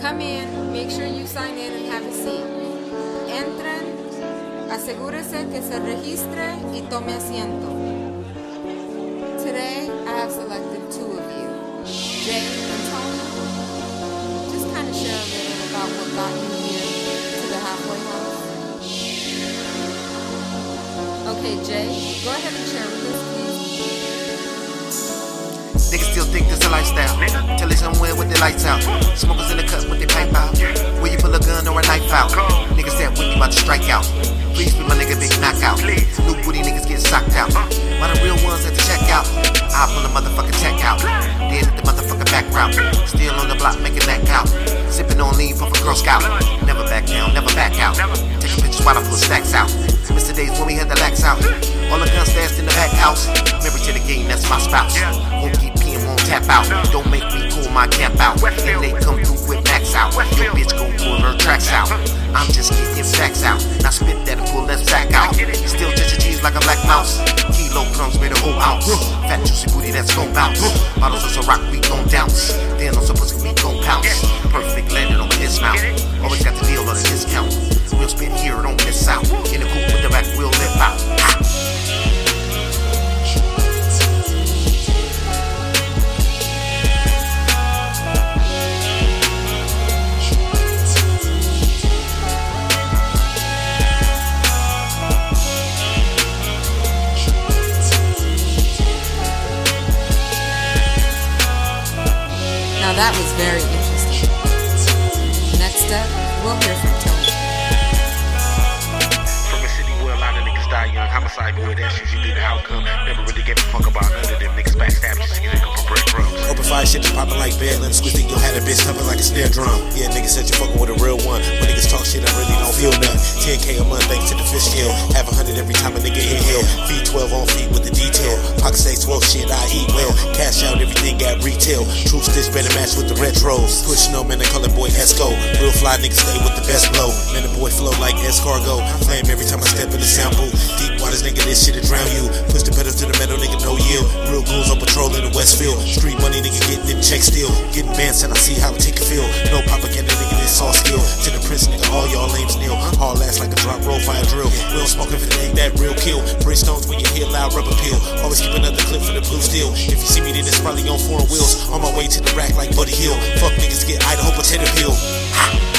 Come in, make sure you sign in and have a seat. Entren, asegúrese que se registre y tome asiento. Today, I have selected two of you, Jay and Tony. Just kind of share a little about what got you here to the halfway house. Okay, Jay, go ahead and share with us, please. Niggas still think this a lifestyle. Till they their lights out. Smokers in the cuts with their pipe out. Where you pull a gun or a knife out. Niggas with me about to strike out. Please be my nigga big knockout. New booty niggas get socked out. Why the real ones at the checkout? I pull a motherfucking check out. Then hit the motherfucking back route. Still on the block making that count. Sipping on lean from a Girl Scout. Never back down, never back out. Taking pictures while I pull stacks out. Mr. Days when we had the lax out. All the guns stashed in the back house. Memory to the game, that's my spouse. Won't keep peeing, won't tap out. Don't make me my camp out. And they come through with max out. Your bitch go pull her tracks out. I'm just getting facts out. Now spit that and pull that sack out. Still touch cheese like a black mouse. Kilo crumbs made a whole ounce. Fat juicy booty that's gon' bounce. Bottles of Ciroc we gon' downce. Now that was very interesting. Next up, we'll hear from Tony. Die young, homicide boy, that's usually the outcome. Never really gave a fuck about none of them niggas backstab just to get a couple breadcrumbs. Open fire shit popping like Bedlam. Squeeze it, you'll have a bitch thumping like a snare drum. Yeah, niggas said you fucking with a real one. When niggas talk shit, I really don't feel nothing. 10k a month thanks to the fish scale. Have a hundred every time a nigga inhale. Feet 12 on feet with the detail. Pocket say 12 shit, I eat well. Cash out everything at retail. True stitch better match with the retros. Push no man, they call it boy Esco. Real fly niggas stay with the best blow. Man, the boy flow like escargot. Flame every time I step in the Street money, nigga, getting them checks still. Getting bands and I see how it take a feel. No propaganda, nigga, this all skill. To the prince, nigga, all y'all lames kneel. All last like a drop, roll fire drill. We smoke if it ain't that real kill. Brimstones when you hear loud rubber peel. Always keep another clip for the blue steel. If you see me, then it's probably on four wheels. On my way to the rack like Buddy Hield. Fuck niggas get Idaho potato peel. Ha!